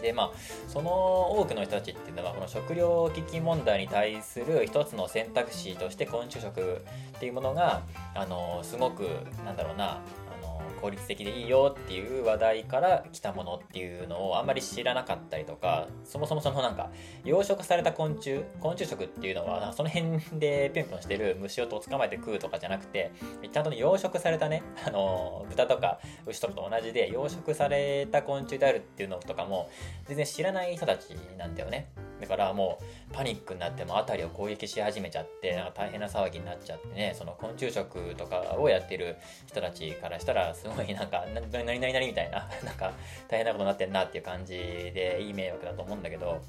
でまあその多くの人たちっていうのはこの食料危機問題に対する一つの選択肢として昆虫食っていうものがあのすごくなんだろうな効率的でいいよっていう話題から来たものっていうのをあんまり知らなかったりとかそもそもそのなんか養殖された昆虫昆虫食っていうのはその辺でぴょんぴょんしてる虫をと捕まえて食うとかじゃなくてちゃんと養殖されたねあの豚とか牛とかと同じで養殖された昆虫であるっていうのとかも全然知らない人たちなんだよね。だからもうパニックになっても辺りを攻撃し始めちゃってなんか大変な騒ぎになっちゃってねその昆虫食とかをやってる人たちからしたらすごいなんか何々々みたいな <laughs> なんか大変なことになってんなっていう感じでいい迷惑だと思うんだけど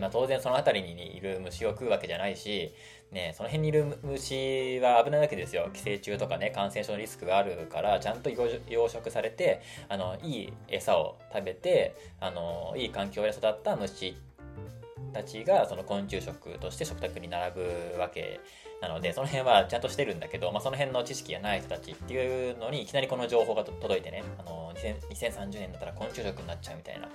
まあ、当然その辺りにいる虫を食うわけじゃないし、ね、その辺にいる虫は危ないわけですよ。寄生虫とかね感染症のリスクがあるからちゃんと養殖されてあのいい餌を食べてあのいい環境で育った虫ってたちがその昆虫食として食卓に並ぶわけなのでその辺はちゃんとしてるんだけど、まあ、その辺の知識がない人たちっていうのにいきなりこの情報が届いてねあの2030年だったら昆虫食になっちゃうみたいな、ね、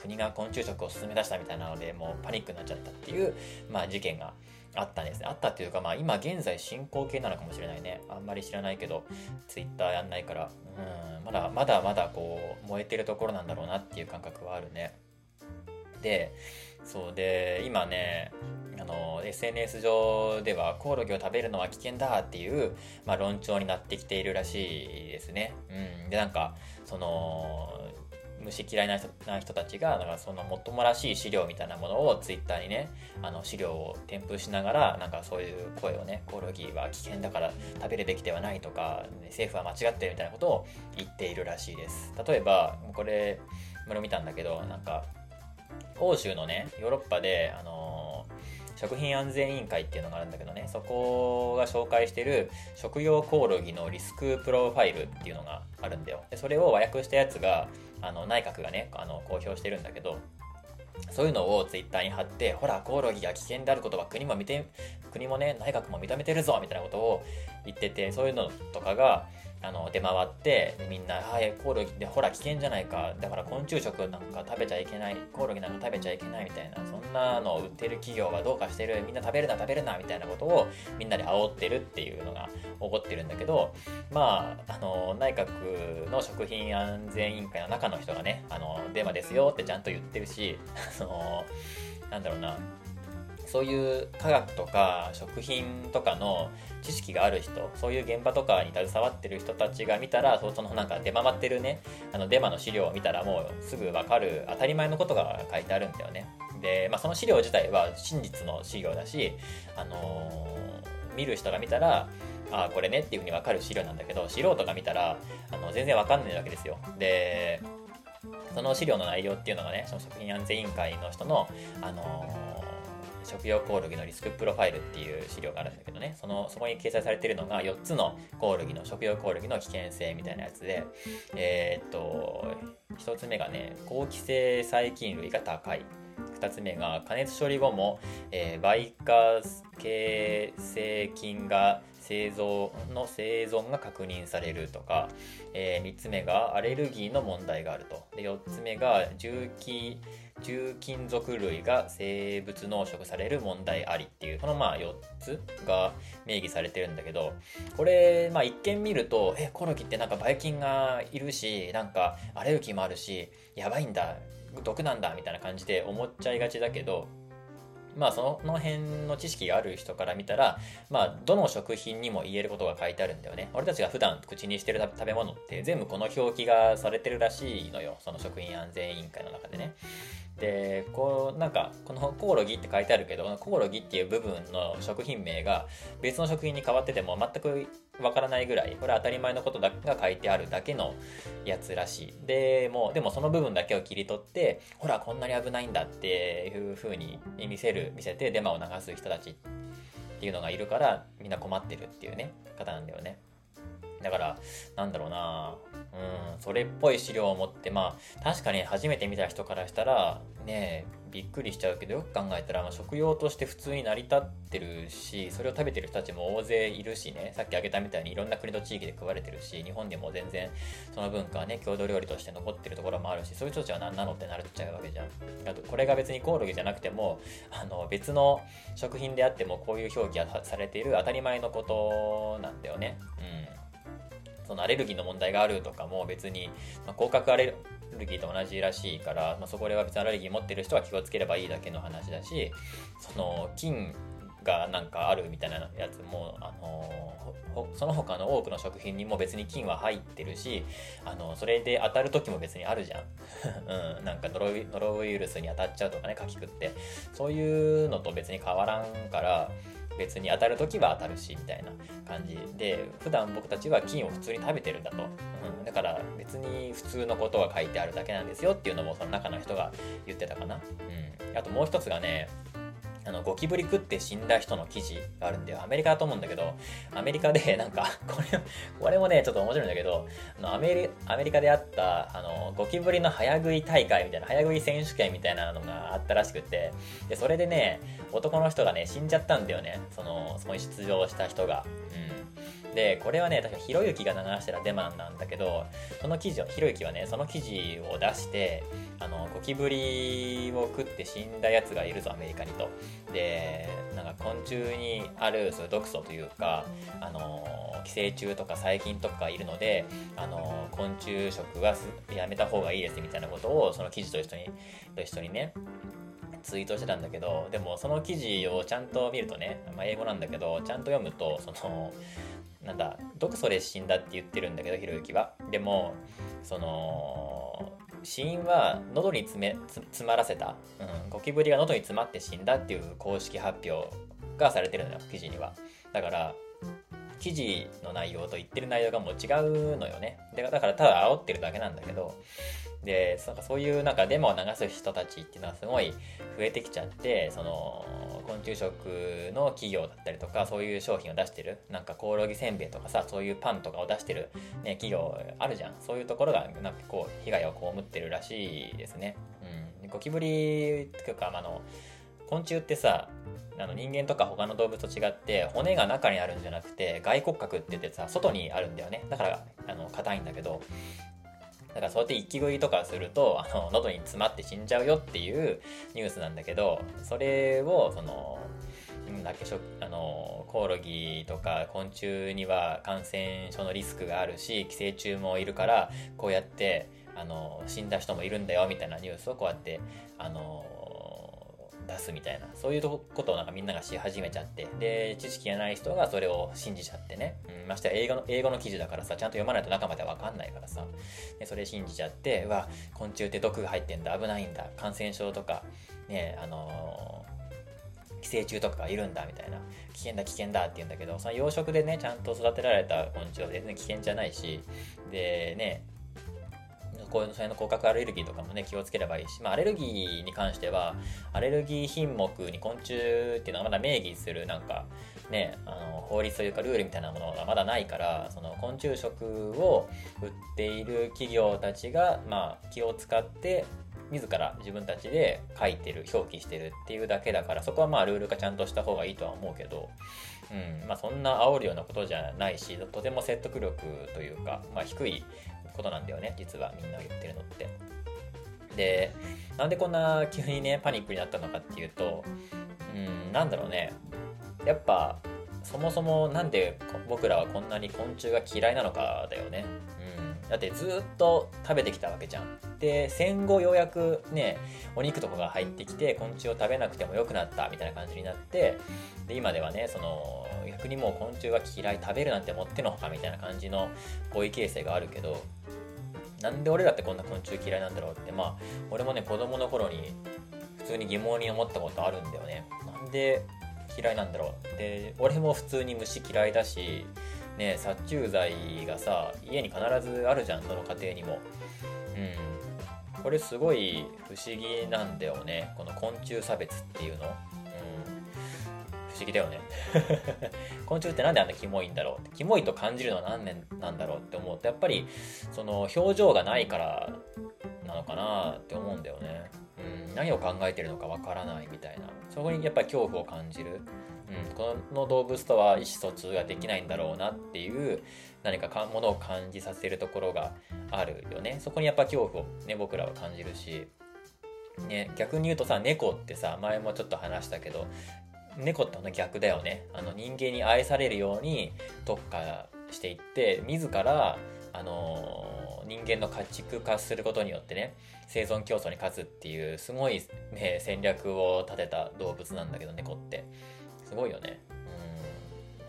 国が昆虫食を進め出したみたいなのでもうパニックになっちゃったっていう、まあ、事件があったんですね。あったっていうか、まあ今現在進行形なのかもしれないね。あんまり知らないけど、ツイッターやんないから、うん、まだまだまだこう、燃えてるところなんだろうなっていう感覚はあるね。で、そうで今ねあの SNS 上ではコオロギを食べるのは危険だっていう、まあ、論調になってきているらしいですね。うん、でなんかその虫嫌いな人な人たちがなんかそのもっともらしい資料みたいなものをツイッターにねあの資料を添付しながらなんかそういう声をねコオロギは危険だから食べるべきではないとか、政府は間違ってるみたいなことを言っているらしいです例えばこれこれ見たんだけどなんか欧州のねヨーロッパで、あのー、食品安全委員会っていうのがあるんだけどねそこが紹介してる食用コオロギのリスクプロファイルっていうのがあるんだよ。でそれを和訳したやつがあの内閣がねあの公表してるんだけどそういうのをツイッターに貼って、ほら、コオロギが危険であることは国も見て、国もね、内閣も認めてるぞみたいなことを言ってて、そういうのとかが、あの出回ってみんな「はいコオロギでほら危険じゃないか。だから昆虫食なんか食べちゃいけないコオロギなんか食べちゃいけない」みたいなそんなのを売ってる企業はどうかしてる。みんな食べるな食べるなみたいなことをみんなで煽ってるっていうのが起こってるんだけどまああの内閣の食品安全委員会の中の人がねあのデマですよってちゃんと言ってるし <laughs> そのなんだろうな。そういう科学とか食品とかの知識がある人そういう現場とかに携わってる人たちが見たらそのなんか出回ってるねあのデマの資料を見たらもうすぐ分かる当たり前のことが書いてあるんだよね。で、まあ、その資料自体は真実の資料だし、あのー、見る人が見たらあこれねっていうふうに分かる資料なんだけど素人が見たらあの全然分かんないわけですよ。でその資料の内容っていうのがねその食品安全委員会の人の、あのー食用コオロギのリスクプロファイルっていう資料があるんだけどね。そのそこに掲載されているのが4つのコオロギの食用コオロギの危険性みたいなやつで。えー、っと1つ目がね好気性細菌類が高い。2つ目が加熱処理後も、えー、媒化形成菌が製造の生存が確認されるとか、えー、3つ目がアレルギーの問題があると。で4つ目が重機重金属類が生物濃縮される問題ありっていうこのまあ4つが明記されてるんだけどこれまあ一見見るとえコロギってなんかばい菌がいるしなんかアレルギーもあるしやばいんだ毒なんだみたいな感じで思っちゃいがちだけどまあその辺の知識がある人から見たら、まあどの食品にも言えることが書いてあるんだよね。俺たちが普段口にしてる食べ物って全部この表記がされてるらしいのよ。その食品安全委員会の中でね。でこうなんかこのコオロギって書いてあるけどコオロギっていう部分の食品名が別の食品に変わってても全くわからないぐらいこれは当たり前のことだが書いてあるだけのやつらしい。でもでもその部分だけを切り取ってほらこんなに危ないんだっていう風に見せる見せてデマを流す人たちっていうのがいるからみんな困ってるっていうね方なんだよね。だからなんだろうなうん、それっぽい資料を持って、まあ、確かに初めて見た人からしたら、ねびっくりしちゃうけど、よく考えたら、まあ、食用として普通に成り立ってるし、それを食べてる人たちも大勢いるしね、さっき挙げたみたいにいろんな国と地域で食われてるし、日本でも全然その文化はね、郷土料理として残ってるところもあるし、そういう人たちは何なのってなるっちゃうわけじゃん。あと、これが別にコオロギじゃなくても、あの、別の食品であっても、こういう表記がされている当たり前のことなんだよね。うん。そのアレルギーの問題があるとかも別に、まあ、甲殻アレルギーと同じらしいから、まあ、そこでは別にアレルギー持ってる人は気をつければいいだけの話だしその菌がなんかあるみたいなやつも、あのその他の多くの食品にも別に菌は入ってるし、あのそれで当たる時も別にあるじゃん。<laughs> うん、なんかノロノロウイルスに当たっちゃうとかね、かき食って。そういうのと別に変わらんから、別に当たる時は当たるしみたいな感じ。で普段僕たちは菌を普通に食べてるんだと、うん、だから別に普通のことが書いてあるだけなんですよっていうのもその中の人が言ってたかな、うん、あともう一つがねあの、ゴキブリ食って死んだ人の記事があるんだよ。アメリカだと思うんだけど、アメリカで、<laughs> なんか、これ、これもね、ちょっと面白いんだけど、あのアメリアメリカであった、あの、ゴキブリの早食い大会みたいな、早食い選手権みたいなのがあったらしくて、で、それでね、男の人がね、死んじゃったんだよね。その、そこに出場した人が。うん。で、これはね、確かひろゆきが流してたデマンなんだけど、その記事を、ひろゆきはね、その記事を出して、あの、ゴキブリを食って死んだやつがいるぞ、アメリカにと。で、なんか昆虫にあるそういう毒素というか、あの、寄生虫とか細菌とかいるので、あの、昆虫食はやめた方がいいですみたいなことを、その記事と一緒に、と一緒にね、ツイートしてたんだけど、でもその記事をちゃんと見るとね、まあ、英語なんだけど、ちゃんと読むと、その、なんだ、毒素で死んだって言ってるんだけど、ひろゆきは。でも、その、死因は喉に詰め詰まらせた、うん、ゴキブリが喉に詰まって死んだっていう公式発表がされてるのよ記事には。だから記事の内容と言ってる内容がもう違うのよね。でだからただ煽ってるだけなんだけどでそういうなんかデマを流す人たちっていうのはすごい増えてきちゃってその昆虫食の企業だったりとかそういう商品を出してるなんかコオロギせんべいとかさそういうパンとかを出してる、ね、企業あるじゃん。そういうところがなんかこう被害を被ってるらしいですね、うん、ゴキブリっていうか、まあの昆虫ってさあの人間とか他の動物と違って骨が中にあるんじゃなくて外骨格って言ってさ外にあるんだよね。だからあの硬いんだけどだからそうやって息食いとかするとあの喉に詰まって死んじゃうよっていうニュースなんだけどそれをそのだっけあのコオロギとか昆虫には感染症のリスクがあるし寄生虫もいるからこうやってあの死んだ人もいるんだよみたいなニュースをこうやってあの出すみたいなそういうことをなんかみんながし始めちゃってで知識がない人がそれを信じちゃってね、うん、ましてや英語の英語の記事だからさちゃんと読まないと中までわかんないからさ。でそれ信じちゃってうわ昆虫って毒が入ってんだ危ないんだ感染症とかねあのー、寄生虫とかがいるんだみたいな。危険だ危険だって言うんだけどその養殖でねちゃんと育てられた昆虫は全然危険じゃないしでねこういうそれの甲殻アレルギーとかもね気をつければいいし、まあ、アレルギーに関してはアレルギー品目に昆虫っていうのはまだ明記するなんかねあの法律というかルールみたいなものがまだないからその昆虫食を売っている企業たちが、まあ、気を使って自ら自分たちで書いてる表記してるっていうだけだからそこはまあルール化ちゃんとした方がいいとは思うけど、うんまあ、そんな煽るようなことじゃないしとても説得力というか、まあ、低いことなんだよね実はみんな言ってるのって。でなんでこんな急にねパニックになったのかっていうとうんなんだろうね。やっぱそもそもなんで僕らはこんなに昆虫が嫌いなのかだよね。うん。だってずっと食べてきたわけじゃん。で戦後ようやくねお肉とかが入ってきて昆虫を食べなくてもよくなったみたいな感じになってで今ではねその逆にもう昆虫が嫌い食べるなんてもってのほかみたいな感じの合意形成があるけどなんで俺らってこんな昆虫嫌いなんだろうってまあ俺もね子供の頃に普通に疑問に思ったことあるんだよね。なんで嫌いなんだろうで俺も普通に虫嫌いだしね殺虫剤がさ家に必ずあるじゃんどの家庭にも。うん。これすごい不思議なんだよね。この昆虫差別っていうの。不思議だよね。<laughs> 昆虫ってなんであんなキモいんだろうキモいと感じるのは何年なんだろうって思うとやっぱりその表情がないからなのかなって思うんだよね。うん、何を考えてるのかわからないみたいな。そこにやっぱり恐怖を感じる、うん、この動物とは意思疎通ができないんだろうなっていう何かかものを感じさせるところがあるよね。そこにやっぱ恐怖をね僕らは感じるし、ね、逆に言うとさ猫ってさ前もちょっと話したけど猫っての逆だよね。あの人間に愛されるように特化していって自らあの人間の家畜化することによってね生存競争に勝つっていうすごい、ね、戦略を立てた動物なんだけど猫って。すごいよね。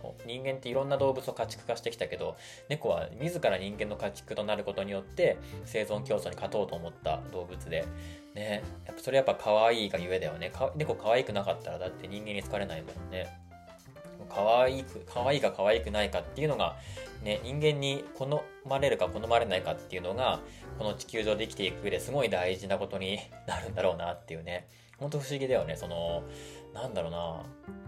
うん。人間っていろんな動物を家畜化してきたけど猫は自ら人間の家畜となることによって生存競争に勝とうと思った動物で。ね。やっぱそれやっぱ可愛いがゆえだよね。猫可愛くなかったらだって人間に好かれないもんね。可愛く可愛いか可愛くないかっていうのがね、人間に好まれるか好まれないかっていうのがこの地球上で生きていく上ですごい大事なことになるんだろうなっていうね。ほんと不思議だよね。そのなんだろうな。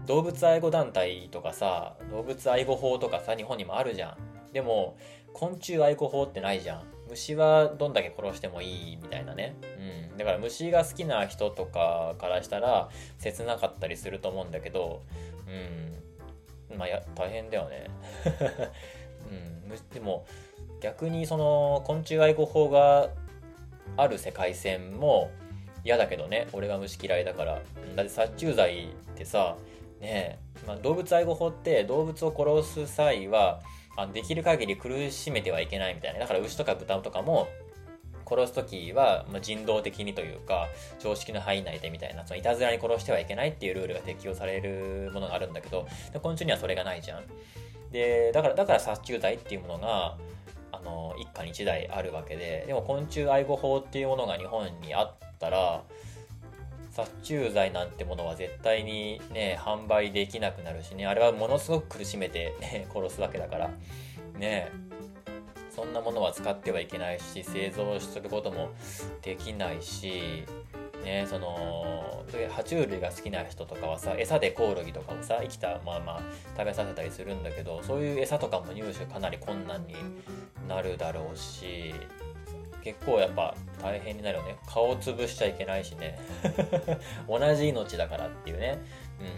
動物愛護団体とかさ動物愛護法とかさ日本にもあるじゃん。でも昆虫愛護法ってないじゃん。虫はどんだけ殺してもいいみたいなね、だから虫が好きな人とかからしたら切なかったりすると思うんだけどうんまあや大変だよね。<laughs> うん、でも逆にその昆虫愛護法がある世界線も嫌だけどね俺が虫嫌いだから。だって殺虫剤ってさねまあ、動物愛護法って動物を殺す際はあのできる限り苦しめてはいけないみたいな。だから牛とか豚とかも殺す時は、まあ、人道的にというか常識の範囲内でみたいなそのいたずらに殺してはいけないっていうルールが適用されるものがあるんだけど昆虫にはそれがないじゃん。でだからだから殺虫剤っていうものがあの一家に一台あるわけででも昆虫愛護法っていうものが日本にあったら殺虫剤なんてものは絶対にね販売できなくなるしねあれはものすごく苦しめて、ね、殺すわけだから。ね。そんなものは使ってはいけないし製造することもできないしねその爬虫類が好きな人とかはさ餌でコオロギとかをさ生きたまあまあ食べさせたりするんだけどそういう餌とかも入手かなり困難になるだろうし結構やっぱ大変になるよね。顔潰しちゃいけないしね。<laughs> 同じ命だからっていうね、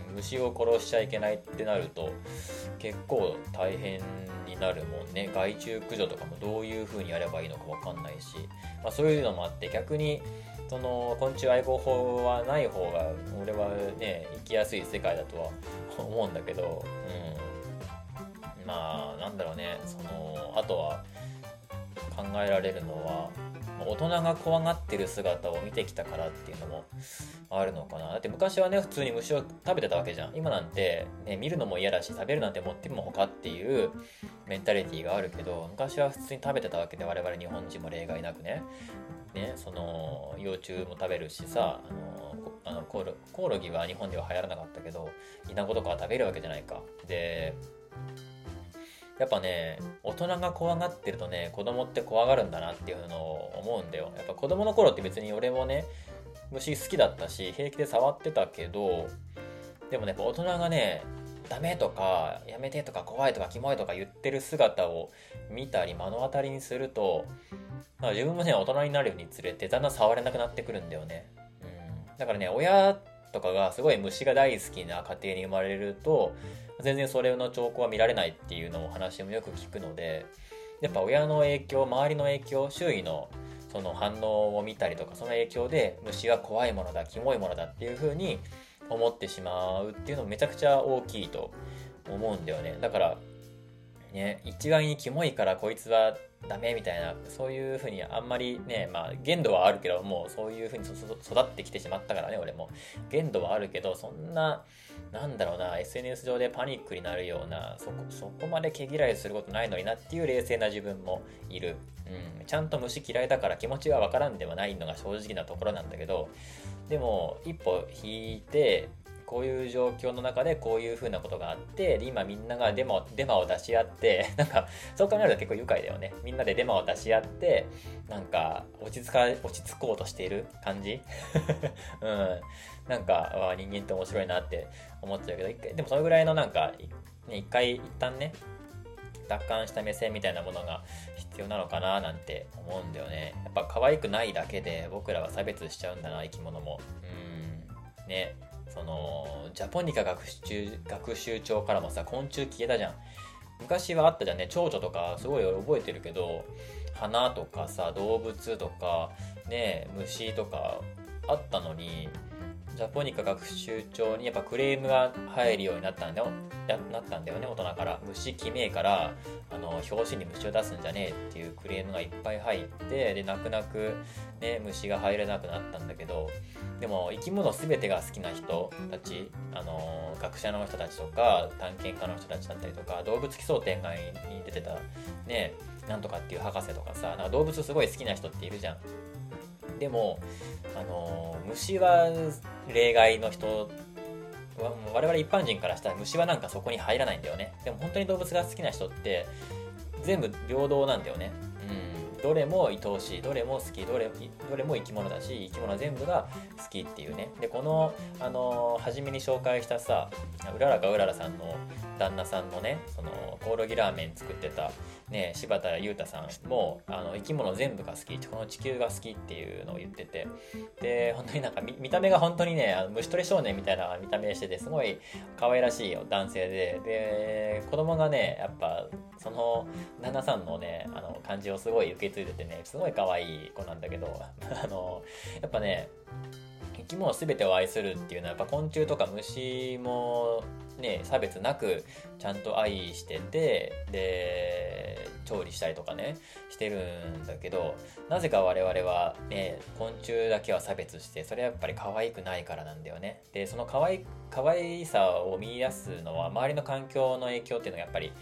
うん、虫を殺しちゃいけないってなると結構大変になるもんね。害虫駆除とかもどういう風にやればいいのか分かんないし、まあ、そういうのもあって逆にその昆虫愛護法はない方が俺はね生きやすい世界だとは思うんだけど、うん、まあなんだろうね。そのあとは考えられるのは大人が怖がってる姿を見てきたからっていうのもあるのかな。だって昔はね普通に虫を食べてたわけじゃん。今なんて、ね、見るのも嫌だし食べるなんて持っても他っていうメンタリティーがあるけど昔は普通に食べてたわけで我々日本人も例外なくね。ねその幼虫も食べるしさあのあのコロコオロギは日本では流行らなかったけどイナゴとかは食べるわけじゃないか。でやっぱね大人が怖がってるとね子供って怖がるんだなっていうのを思うんだよ。やっぱ子供の頃って別に俺もね虫好きだったし平気で触ってたけどでもね大人がねダメとかやめてとか怖いとかキモいとか言ってる姿を見たり目の当たりにすると自分もね大人になるにつれてだんだん触れなくなってくるんだよね、うん、だからね親とかがすごい虫が大好きな家庭に生まれると全然それの兆候は見られないっていうのを話もよく聞くのでやっぱ親の影響周りの影響周囲のその反応を見たりとかその影響で虫は怖いものだキモいものだっていう風に思ってしまうっていうのめちゃくちゃ大きいと思うんだよね。だからね一概にキモいからこいつはダメみたいなそういうふうにあんまりねまあ限度はあるけどもうそういうふうに育ってきてしまったからね俺も。限度はあるけどそんななんだろうな SNS 上でパニックになるようなそこそこまで毛嫌いすることないのになっていう冷静な自分もいる、うん、ちゃんと虫嫌いだから気持ちがわからんではないのが正直なところなんだけどでも一歩引いてこういう状況の中でこういう風なことがあって今みんながデマデマを出し合って <laughs> なんかそう考えると結構愉快だよね。みんなでデマを出し合ってなんか落ち着か落ち着こうとしている感じ？<laughs> うん。なんか人間って面白いなって思っちゃうけど一回でもそれぐらいのなんか、ね、一回一旦ね達観した目線みたいなものが必要なのかななんて思うんだよね。やっぱ可愛くないだけで僕らは差別しちゃうんだな生き物も。うん。ね。そのジャポニカ学習学習帳からもさ昆虫消えたじゃん。昔はあったじゃんね。蝶々とかすごい覚えてるけど花とかさ動物とかね虫とかあったのにジャポニカ学習帳にやっぱクレームが入るようになったんだよ。なったんだよね大人から。虫きめえからあの表紙に虫を出すんじゃねえっていうクレームがいっぱい入ってで泣く泣く、ね、虫が入れなくなったんだけどでも生き物全てが好きな人たちあの学者の人たちとか探検家の人たちだったりとか動物奇想天外に出てたねなんとかっていう博士とかさなんか動物すごい好きな人っているじゃん。でもあの虫は例外の人我々一般人からしたら虫はなんかそこに入らないんだよね。でも本当に動物が好きな人って全部平等なんだよね。うん。どれも愛おしいどれも好きどれどれも生き物だし生き物全部が好きっていうね。でこのあの初めに紹介したさうららかうららさんの旦那さんのねそのコオロギラーメン作ってたね、柴田裕太さんもあの生き物全部が好きこの地球が好きっていうのを言っててで本当になんか見た目が本当にねあの虫取り少年みたいな見た目しててすごい可愛らしい男性でで子供がねやっぱその旦那さんのねあの感じをすごい受け継いでてねすごい可愛い子なんだけど <laughs> あのやっぱねき物全てを愛するっていうのはやっぱ昆虫とか虫もね差別なくちゃんと愛しててで調理したりとかねしてるんだけどなぜか我々はね昆虫だけは差別してそれはやっぱり可愛くないからなんだよね。でその可愛可愛さを見出すのは周りの環境の影響っていうのがやっぱり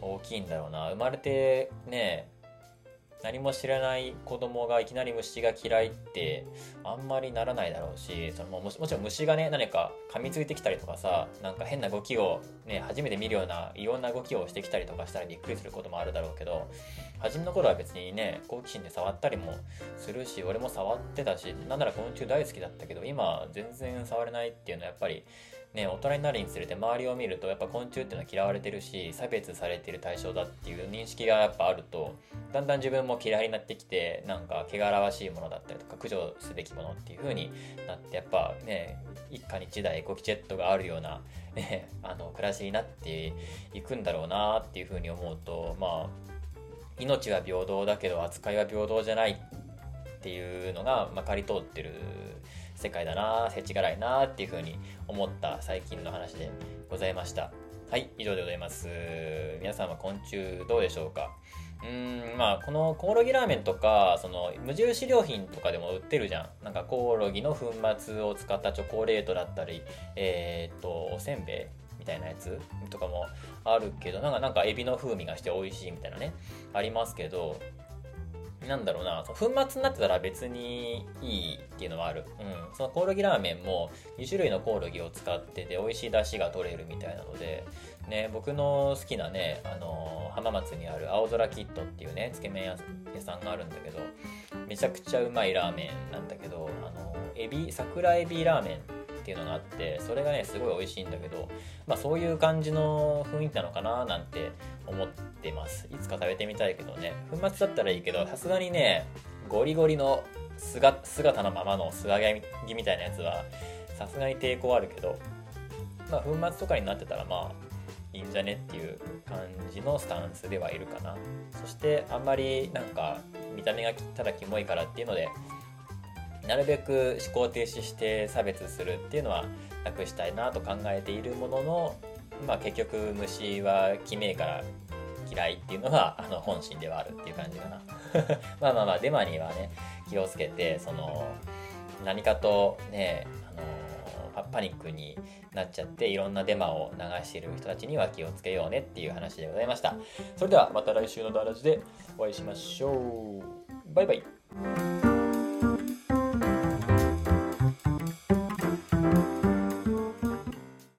大きいんだろうな。生まれてね何も知らない子供がいきなり虫が嫌いってあんまりならないだろうしそのももちろん虫がね何か噛みついてきたりとかさなんか変な動きをね初めて見るようないろんな動きをしてきたりとかしたらびっくりすることもあるだろうけど初めの頃は別にね好奇心で触ったりもするし俺も触ってたしなんなら昆虫大好きだったけど今全然触れないっていうのはやっぱりね、大人になるにつれて周りを見るとやっぱ昆虫っていうのは嫌われてるし差別されてる対象だっていう認識がやっぱあるとだんだん自分も嫌いになってきてなんか汚らわしいものだったりとか駆除すべきものっていう風になってやっぱね一家に一台エコキチェットがあるような、<laughs> ね、あの暮らしになっていくんだろうなっていう風に思うとまあ命は平等だけど扱いは平等じゃないっていうのがまかり通ってる世界だな世知辛いなっていう風に思った最近の話でございました。はい以上でございます。皆さんは昆虫どうでしょうか？うーんまあこのコオロギラーメンとかその無印良品とかでも売ってるじゃん。なんかコオロギの粉末を使ったチョコレートだったりえー、っとおせんべいみたいなやつとかもあるけどなんかなんかエビの風味がして美味しいみたいなねありますけどなんだろうな、その粉末になってたら別にいいっていうのはある。うん。そのコオロギラーメンも2種類のコオロギを使ってて美味しい出汁が取れるみたいなので、ね、僕の好きなね、あのー、浜松にある青空キットっていうね、つけ麺屋さんがあるんだけど、めちゃくちゃうまいラーメンなんだけど、あのー、エビ、桜エビラーメンっていうのがあってそれがねすごい美味しいんだけどまあそういう感じの雰囲気なのかななんて思ってます。いつか食べてみたいけどね。粉末だったらいいけどさすがにねゴリゴリの姿のままの素揚げみたいなやつはさすがに抵抗あるけどまあ粉末とかになってたらまあいいんじゃねっていう感じのスタンスではいるかな。そしてあんまりなんか見た目がただキモいからっていうのでなるべく思考停止して差別するっていうのはなくしたいなと考えているものの、まあ、結局虫はきめから嫌いっていうのが <laughs> あの本心ではあるっていう感じかな。<laughs> まあまあまあデマにはね気をつけてその何かとねあのパニックになっちゃっていろんなデマを流している人たちには気をつけようねっていう話でございました。それではまた来週のダラジでお会いしましょう。バイバイ。